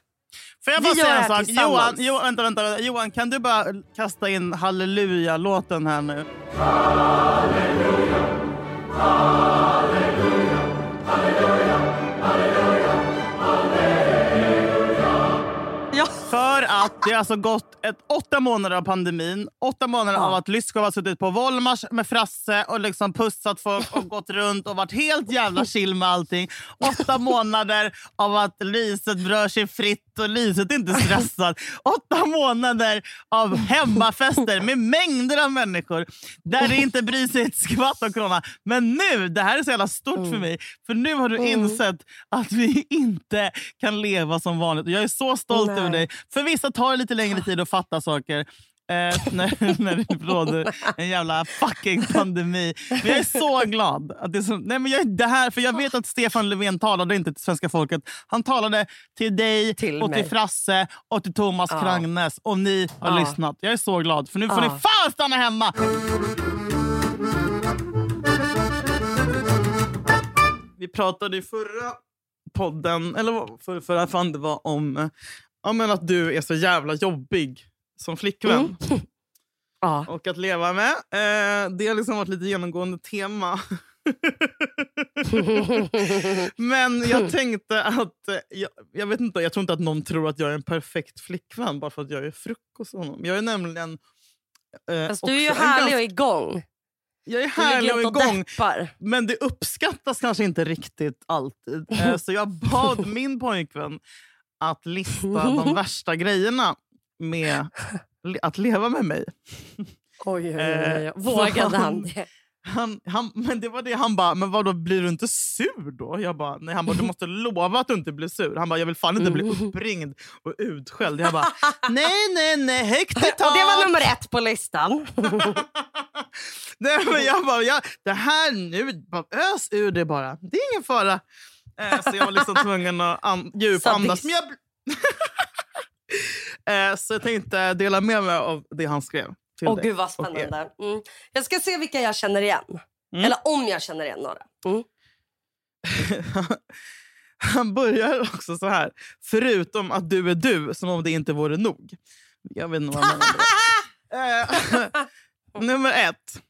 Får jag bara säga en sak? Johan, Johan, vänta, vänta, vänta. Johan, kan du bara kasta in Halleluja-låten här nu? Ja. Att det har alltså gått ett, åtta månader av pandemin. Åtta månader Ja. av att Lyskov har suttit på Volmars med Frasse och liksom pussat folk och gått runt och varit helt jävla chill med allting. Åtta månader av att Lyset rör sig fritt och Lyset inte stressad. Åtta månader av hemmafester med mängder av människor där det inte bryr sig ett skvatt om corona. Men nu, det här är så jävla stort för mig, för nu har du insett att vi inte kan leva som vanligt. Och Jag är så stolt Nej. över dig. För vissa tar lite längre tid att fatta saker. Eh, <laughs> när, när det råder en jävla fucking pandemi. Men jag är så glad. Att det, så, nej men jag, det här, för jag vet att Stefan Löfven talade inte till svenska folket. Han talade till dig, Till och mig. till Frasse och till Thomas Ja. Krangnes. Och ni har Ja. lyssnat. Jag är så glad. För nu får Ja. ni fan stanna hemma! Vi pratade i förra podden, eller för, förra fan det var om eh, ja, men att du är så jävla jobbig som flickvän. <laughs> Ja. Och att leva med. Eh, det har liksom varit lite genomgående tema. <laughs> Men jag tänkte att... eh, Jag, jag vet inte, jag tror inte att någon tror att jag är en perfekt flickvän bara för att jag är frukost hos honom. Jag är nämligen... Eh, Fast du är ju härlig och igång. Jag är härlig och igång. deppar. Men det uppskattas kanske inte riktigt alltid. <laughs> Eh, Så jag bad min pojkvän att lista de <laughs> värsta grejerna med att leva med mig. Oj, oj, oj, Eh, oj. Vågade han det? Han, han, men det var det han bara, men vadå blir du inte sur då? Jag bara, nej han bara, du måste <laughs> lova att du inte blir sur. Han bara, jag vill fan inte bli uppringd och utskälld. Jag bara, nej nej nej, högt i <laughs> tak. Det var nummer ett på listan. Nej, men jag bara, jag, det här nu, bara ös ur det bara. Det är ingen fara. Eh, så jag var liksom tvungen att an, djupandas. Men jag, <laughs> eh, så jag tänkte dela med mig av det han skrev. Till Åh dig gud vad spännande. Mm. Jag ska se vilka jag känner igen. Mm. Eller om jag känner igen några. Mm. <laughs> Han börjar också så här. Förutom att du är du, som om det inte vore nog. Jag vet inte vad han menar. <laughs> Eh, Nummer ett.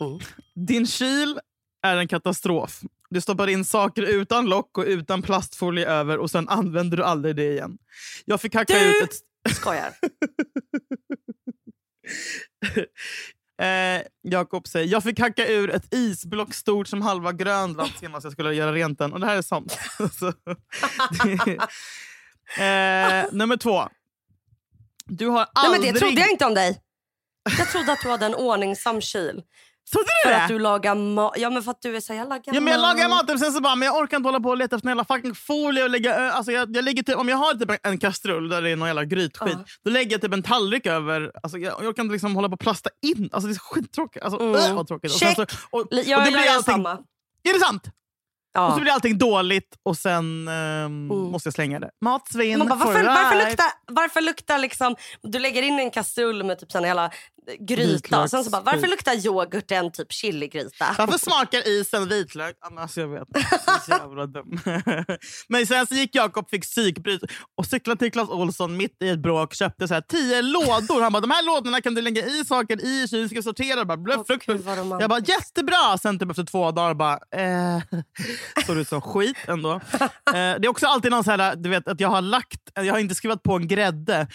Mm. Din kyl är en katastrof. Du stoppar in saker utan lock och utan plastfolie över och sen använder du aldrig det igen. Jag fick hacka Du! ut ett... Skojar. <laughs> Eh, Jakob säger, jag fick hacka ur ett isblock stort som halva Grönland senast jag skulle göra rent den. Och det här är sant. <laughs> Eh, nummer två. Du har Nej, aldrig... men det trodde jag inte om dig. Jag trodde att du hade en ordningsam kyl. Trodde du För det? att du lagar mat. Ja men för att du är så jag lagar Ja, men jag lagar mat och sen så bara, men jag orkar inte hålla på och leta efter jävla fucking folie och lägga alltså jag, jag lägger typ, Om jag har typ en kastrull där det är någon jävla grytskit, Ja. då lägger jag typ en tallrik över. Alltså jag, jag orkar inte liksom hålla på och plasta in. Alltså det är skittråkigt. Alltså, Mm. vad tråkigt. Och Check. så, och, och Jag, jag, det blir gör allting, samma. Är det sant? Och Ja. så blir allting dåligt och sen ehm, måste jag slänga det. Matsvinn Man bara, varför, varför luktar, varför luktar liksom... Du lägger in en kastrull med typ sån jävla gryta. Vitlöks- Och sen så bara, varför skit. luktar yoghurten typ chiligryta? Varför smakar isen vitlök? Alltså jag vet. Så jävla dum. <laughs> Men sen så gick Jakob fick psykbryt och cyklade till Clas Olsson mitt i ett bråk köpte så här tio lådor. Han bara, de här lådorna kan du lägga i saker i du ska sortera. Bara, bluff, bluff, gud. Jag bara, jättebra! Sen typ efter två dagar bara, eh, såg ut som skit ändå. Eh, det är också alltid någon så här, du vet att jag har lagt, jag har inte skrivit på en grädde,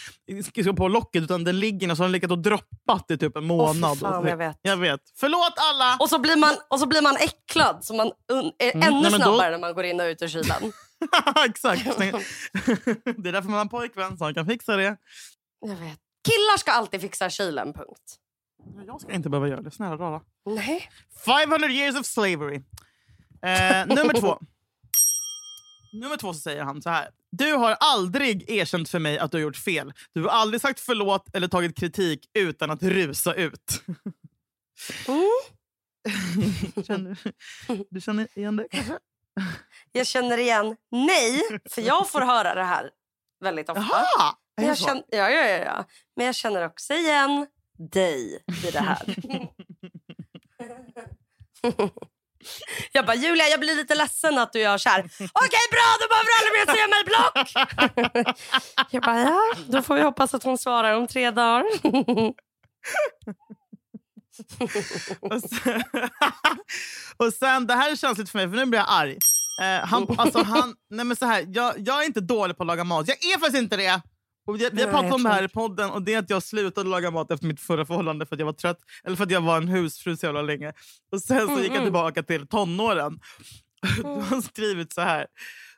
skrivit på locket utan den ligger och så har den legat och droppat i typ en månad. fan, Och så- jag vet. jag vet. Förlåt alla! Och så blir man, och så blir man äcklad så man är Mm, ännu nej, men då- snabbare när man går in och ut ur kylen. <laughs> Exakt. <laughs> det är därför man har en pojkvän som kan fixa det. Jag vet. Killar ska alltid fixa kylen, punkt. Jag ska inte behöva göra det. Snälla rara. Nej. 500 years of slavery. Eh, nummer två. <laughs> Nummer två så säger han så här. Du har aldrig erkänt för mig att du har gjort fel. Du har aldrig sagt förlåt eller tagit kritik utan att rusa ut. Mm. <laughs> känner, du känner igen det kanske? Jag känner igen nej, för jag får höra det här väldigt ofta. Jaha! Men jag känner, ja, ja, ja, ja. Men jag känner också igen dig i det här. <laughs> Jag bara, Julia, jag blir lite ledsen att du gör så här. Okej, bra, då behöver du aldrig mer se mig block! <laughs> Jag bara, ja, då får vi hoppas att hon svarar om tre dagar. <laughs> och, sen, <laughs> och sen, det här är känsligt för mig för nu blir jag arg. Eh, han, alltså han, nej men så här, jag, jag är inte dålig på att laga mat. Jag är faktiskt inte det. Och vi, vi har pratat jag om det här i podden och det är att jag slutade laga mat efter mitt förra förhållande för att jag var trött. Eller för att jag var en husfru så jävla länge. Och sen så gick jag tillbaka till tonåren. <laughs> Du har skrivit så här.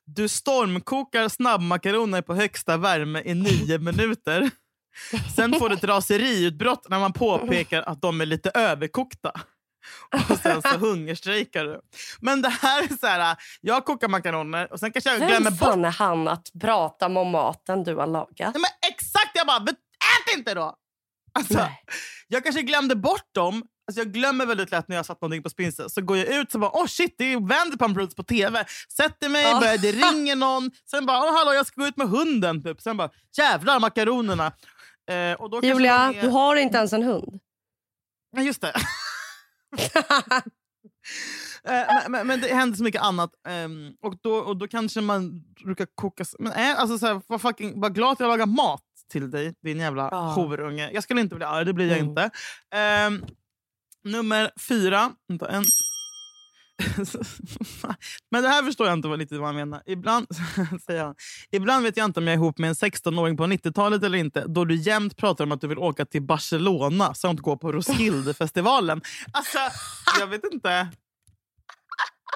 Du stormkokar snabbmakaroner på högsta värme i nio <laughs> minuter. Sen får du ett raseriutbrott när man påpekar att de är lite överkokta. <laughs> Och sen så hungerstrejkar du. Men det här är så här, jag kokar makaroner och sen kanske jag glömmer Vem bort är han att prata om maten du har lagat? Nej, men exakt! Jag bara, ät inte då! Alltså, Nej. jag kanske glömde bort dem. Alltså, jag glömmer väldigt lätt när jag har satt någonting på spinsen. Så går jag ut och bara, oh shit, det är Vanderpump Rules på tv. Sätter mig, Ja. börjar, det <laughs> ringer någon. Sen bara, oh, hallå, jag ska gå ut med hunden. Typ. Sen bara, jävlar makaronerna. Eh, och då Julia, är- du har inte ens en hund. Ja, just det. <laughs> <laughs> Eh, men, men, men det händer så mycket annat. ehm, och, då, och då kanske man brukar koka... Men, äh, alltså, så här, var, fucking, var glad att jag lagar mat till dig, din jävla Ja. horunge. Jag skulle inte bli arg, det blir jag Mm. inte. Ehm, nummer fyra. Vänta, en. <laughs> Men det här förstår jag inte vad, lite vad han menar. Ibland, <laughs> säger han, Ibland vet jag inte om jag är ihop med en 16-åring på 90-talet eller inte då du jämt pratar om att du vill åka till Barcelona samt gå på Roskildefestivalen. Alltså, jag vet inte.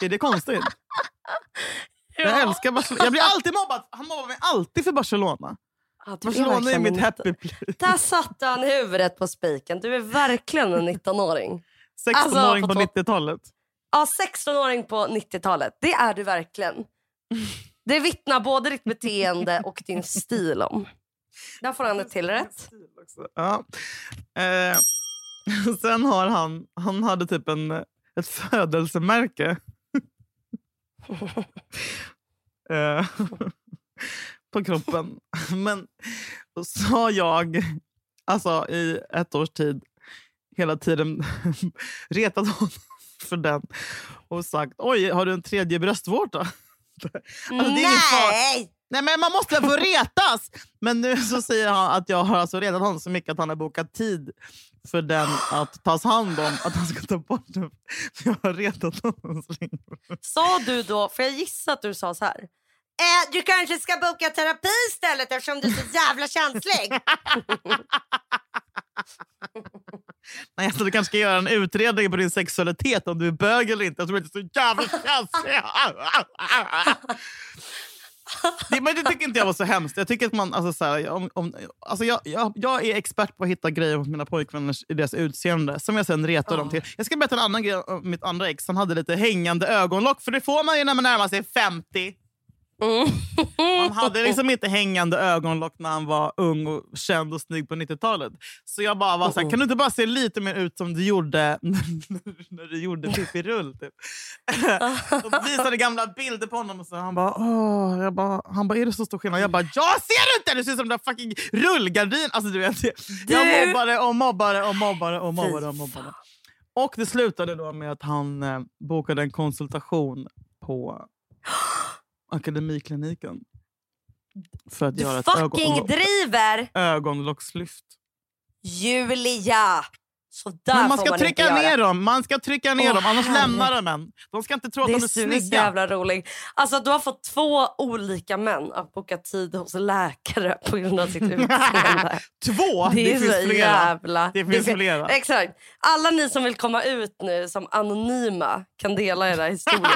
Är det konstigt? Jag älskar Barcelona. Jag blir alltid mobbad. Han mobbar mig alltid för Barcelona. Ja, Barcelona är verkligen mitt happy place. Där satte han huvudet på spiken. Du är verkligen en 19-åring. 16-åring Alltså, på på topp. 90-talet. Ja, 16-åring på 90-talet. Det är du verkligen. Det vittnar både ditt beteende och din stil om. Där får han ett till rätt. Ja. Eh, <laughs> sen har han, han hade typ en, ett födelsemärke. <laughs> eh, på kroppen. Men då sa jag alltså i ett års tid hela tiden <laughs> retat honom för den och sagt oj, har du en tredje bröstvårta? <laughs> Alltså. Nej! Nej, men man måste få retas! Men nu så säger han att jag har alltså redan honom så mycket att han har bokat tid för den att tas hand om. Att han ska ta bort den. <laughs> Jag har retat honom så länge. Sa du då, för jag gissar att du sa så här. Eh, du kanske ska boka terapi istället eftersom du är så jävla känslig. <laughs> <laughs> Nej, alltså, du kanske ska göra en utredning på din sexualitet om du är bög eller inte. Jag tror inte så jävla känslig. Det, men det tycker inte jag var så hemskt. Jag tycker att man, alltså, så här, om, om, alltså, jag, jag, jag är expert på att hitta grejer hos mina pojkvänner i deras utseende som jag sen retar dem till. Jag ska berätta en annan grej om mitt andra ex. Han hade lite hängande ögonlock. För det får man ju när man närmar sig 50. Han hade liksom inte hängande ögonlock när han var ung och känd och snygg på 90-talet. Så jag bara var så här, kan du inte bara se lite mer ut som du gjorde <laughs> när du gjorde Pippi Rull? Typ. <laughs> och visade gamla bilder på honom och så han bara, Åh. Jag bara, han bara, är det så stor skillnad? Jag bara, jag ser inte! Du ser ut som den där fucking rullgardin. Alltså, du vet, jag mobbade och mobbade och mobbade och mobbade. Och, mobbade. och det slutade då med att han eh, bokade en konsultation på <gasps> Akademikliniken. För att Du göra fucking ögon, driver! ögonlockslyft. Julia! Men man ska man trycka ner göra. dem, man ska trycka ner Åh, dem annars herre. lämnar de en. De ska inte tro att Det de är är så jävla roligt. Alltså, du har fått två olika män att boka tid hos läkare på grund av sitt <laughs> utseende. Två? Det, Det finns flera. jävla... Det finns flera. Exakt. Alla ni som vill komma ut nu som anonyma kan dela era historier.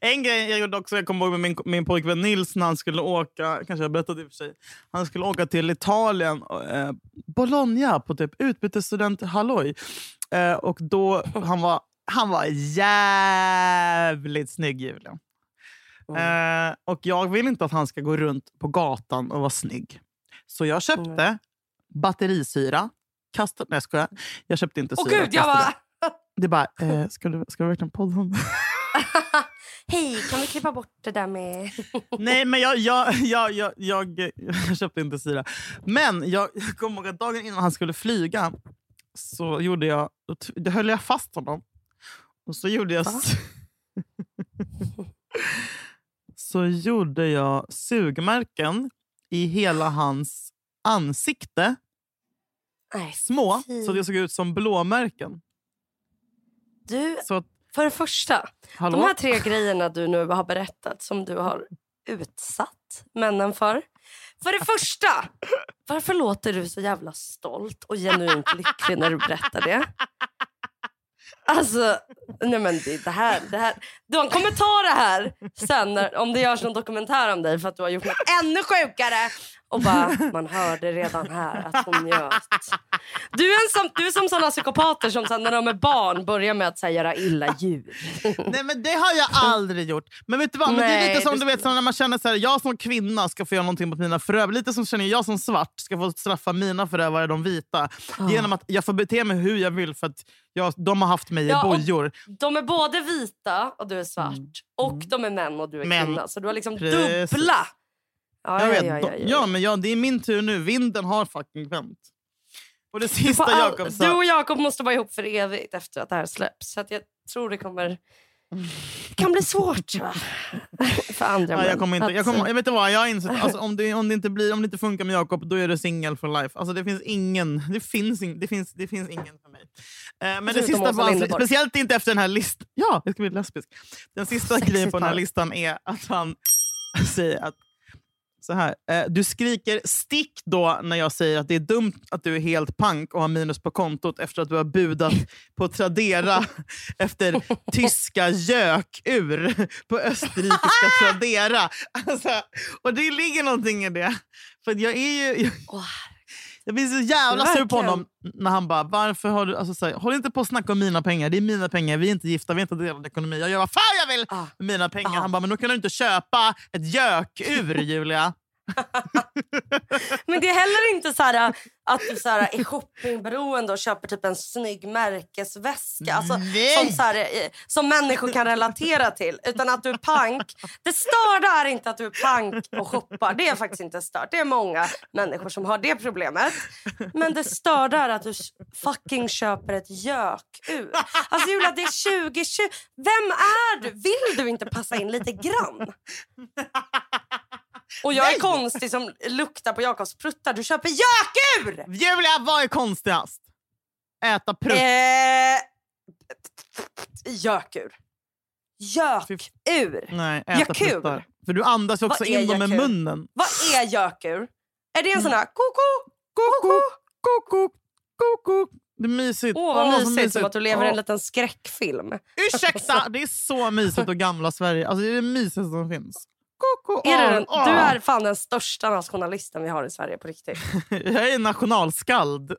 <laughs> En grej jag gjorde också, jag kommer ihåg med min, min pojkvän Nils när han skulle åka, kanske jag berättade för sig. Han skulle åka till Italien, eh, Bologna på typ utbytesstudent halloj. Eh, och då, han var, han var jävligt snygg Julia. Eh, och jag vill inte att han ska gå runt på gatan och vara snygg. Så jag köpte batterisyra. Kastade, nej jag skojar. Jag köpte inte Åh syra. gud, jag bara... Det bara, eh, ska, du, ska vi verkligen podda om det? <laughs> Hej, kan vi klippa bort det där med... <laughs> Nej, men jag, jag, jag, jag, jag, jag köpte inte syra. Men jag, jag kommer ihåg att dagen innan han skulle flyga så gjorde jag, då höll jag fast honom. Och så gjorde jag... Va? så gjorde jag sugmärken i hela hans ansikte. Nej, Små, så det såg ut som blåmärken. Du, Så att, för det första, hallå? de här tre grejerna du nu har berättat som du har utsatt männen för. För det första, varför låter du så jävla stolt och genuint lycklig när du berättar det? Alltså, nej men det, det här, det här. De kommer ta det här sen när, om det görs någon dokumentär om dig för att du har gjort något ännu sjukare. Och bara, man hörde redan här att hon njöt. Du är, som, du är som såna psykopater som sen när de är barn börjar med att så här, göra illa djur. Nej men det har jag aldrig gjort. Men vet du vad? Men det är lite som du vet som när man känner så här, jag som kvinna ska få göra någonting mot mina förövare. Lite som känner jag som svart ska få straffa mina förövare, de vita. Ah. Genom att jag får bete mig hur jag vill för att jag, de har haft mig Ja, i bojor. De är både vita och du är svart. Och de är män och du är Män. kvinna. Så du har liksom Mm. Precis. dubbla. Ja, Jag ja, vet, ja, ja, ja. ja, men ja, det är min tur nu. Vinden har fucking vänt. Och det Du, sista Jakob du sa... och Jakob måste vara ihop för evigt efter att det här släpps. Så jag tror det kommer... Det kan bli svårt va? för andra Ja, jag, kommer inte, jag, kommer, jag vet inte vad, jag har insett alltså, om, det, om, det inte blir, om det inte funkar med Jakob, då är det singel for life. Alltså, det finns ingen det finns, ing, det finns, det finns ingen för mig. Eh, men det sista Linderborg. speciellt inte efter den här listan. Ja, jag ska bli lesbisk. Den sista Sexigt grejen på den här listan är att han <laughs> säger att så här, eh, du skriker stick då när jag säger att det är dumt att du är helt pank och har minus på kontot efter att du har budat på Tradera <laughs> efter tyska gökur på österrikiska <laughs> Tradera. Alltså, och det ligger någonting i det. För jag är ju... Jag, jag blir så jävla sur på honom när han bara, varför har du... Alltså, så här, håll inte på att snacka om mina pengar. Det är mina pengar. Vi är inte gifta, vi är inte delad ekonomi. Jag gör vad fan jag vill Ah. med mina pengar. Ah. Han bara, men då kan du inte köpa ett gökur, <laughs> Julia. <laughs> Men det är heller inte så här, att du så här, är shoppingberoende och köper typ en snygg märkesväska. Alltså, som, så här, eh, som människor kan relatera till. Utan att du är pank. Det störda är inte att du är pank och shoppar. Det är faktiskt inte stört. Det är många människor som har det problemet. Men det störda är att du fucking köper ett gökur. Alltså Julia, det är 2020. Vem är du? Vill du inte passa in lite grann? <laughs> Och jag är Nej. konstig som luktar på Jakobs pruttar. Du köper gökur! Julia, vad är konstigast? Äta prutt? Eh, gökur. Gökur. Nej, äta pruttar. För du andas också är in dem med munnen. Vad är gökur? Är det en sån här koko? Koko, koko, koko. Det är mysigt. Åh, vad så mysigt. Som att du lever i en liten skräckfilm. Ursäkta, det är så mysigt och gamla Sverige. Alltså, det är det mysigaste som finns. Är det du är fan den största nationalisten vi har i Sverige på riktigt. <laughs> Jag är nationalskald.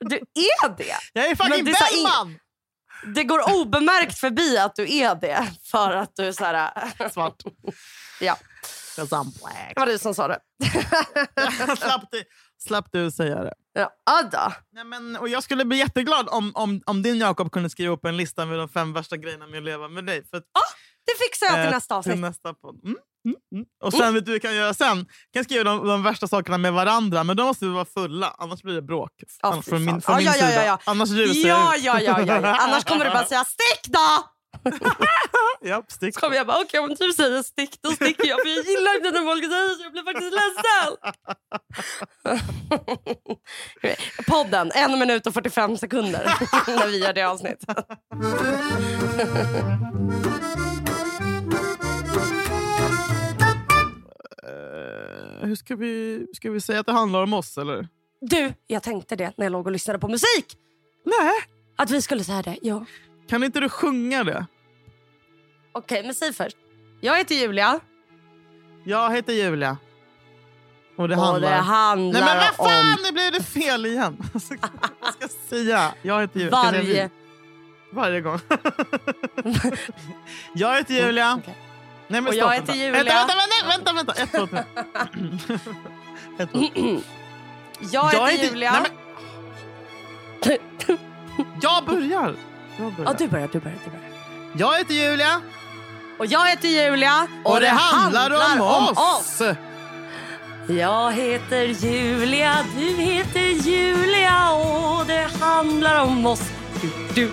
Du är det! Jag är fucking det är så in- Bellman! Det går obemärkt förbi att du är det. För att du är så här... Svart. Ja, 'Cause I'm black. det var du som sa det. <laughs> slapp, du, slapp du säga det. Ja, Adda. Nej, men, och jag skulle bli jätteglad om, om, om din Jakob kunde skriva upp en lista med de fem värsta grejerna med att leva med dig. För, att, Det fixar jag till eh, nästa avsnitt. Till nästa podd. Mm, mm, mm. Och sen vet du vi kan göra sen? kan skriva de, de värsta sakerna med varandra, men då måste vi vara fulla. Annars blir det bråk. Annars från min, från ja, sida. ja. Annars rusar Ja, ja, ja, ja, ja. Annars kommer du bara säga stick då! <laughs> ja, stick. Så kommer jag bara, okej om du säger stick då sticker jag. För jag gillar inte när folk säger så. Jag blir faktiskt ledsen. <laughs> Podden, en minut och 45 sekunder <laughs> när vi gör det avsnittet. Hur ska vi, ska vi säga att det handlar om oss? eller? Du, jag tänkte det när jag låg och lyssnade på musik. Nej. Att vi skulle säga det. Ja. Kan inte du sjunga det? Okej, men säg först. Jag heter Julia Jag heter Julia. Och det och handlar... det handlar Nej men vad fan, om nu blev det fel igen. <laughs> Vad ska jag säga? Jag heter Julia. Jag varje... Varje gång. <laughs> jag heter Julia. Okej. Nej, men Och jag heter Julia. Vänta, vänta, vänta, vänta. Ett, två, tre. <clears throat> Ett, två. Jag heter Julia. Nej, men... Jag börjar. Jag börjar. Ja, du börjar, du börjar, du börjar. Jag heter Julia Och jag heter Julia. och, det handlar, om, oss. Jag heter Julia, du heter Julia och det handlar om oss. Du, du.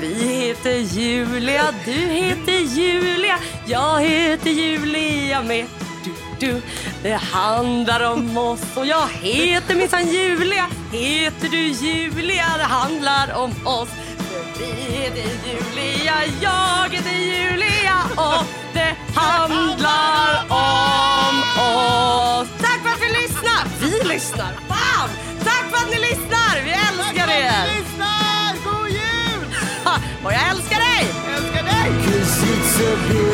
Vi heter Julia, du heter Julia, jag heter Julia med. Du, du. Det handlar om oss och jag heter minsann Julia. Heter du Julia, det handlar om oss. Vi heter Julia, jag heter Julia och det handlar om oss. Tack för att vi lyssnar! Vi lyssnar! Fan! Tack för att ni lyssnar! Vi älskar er! Cause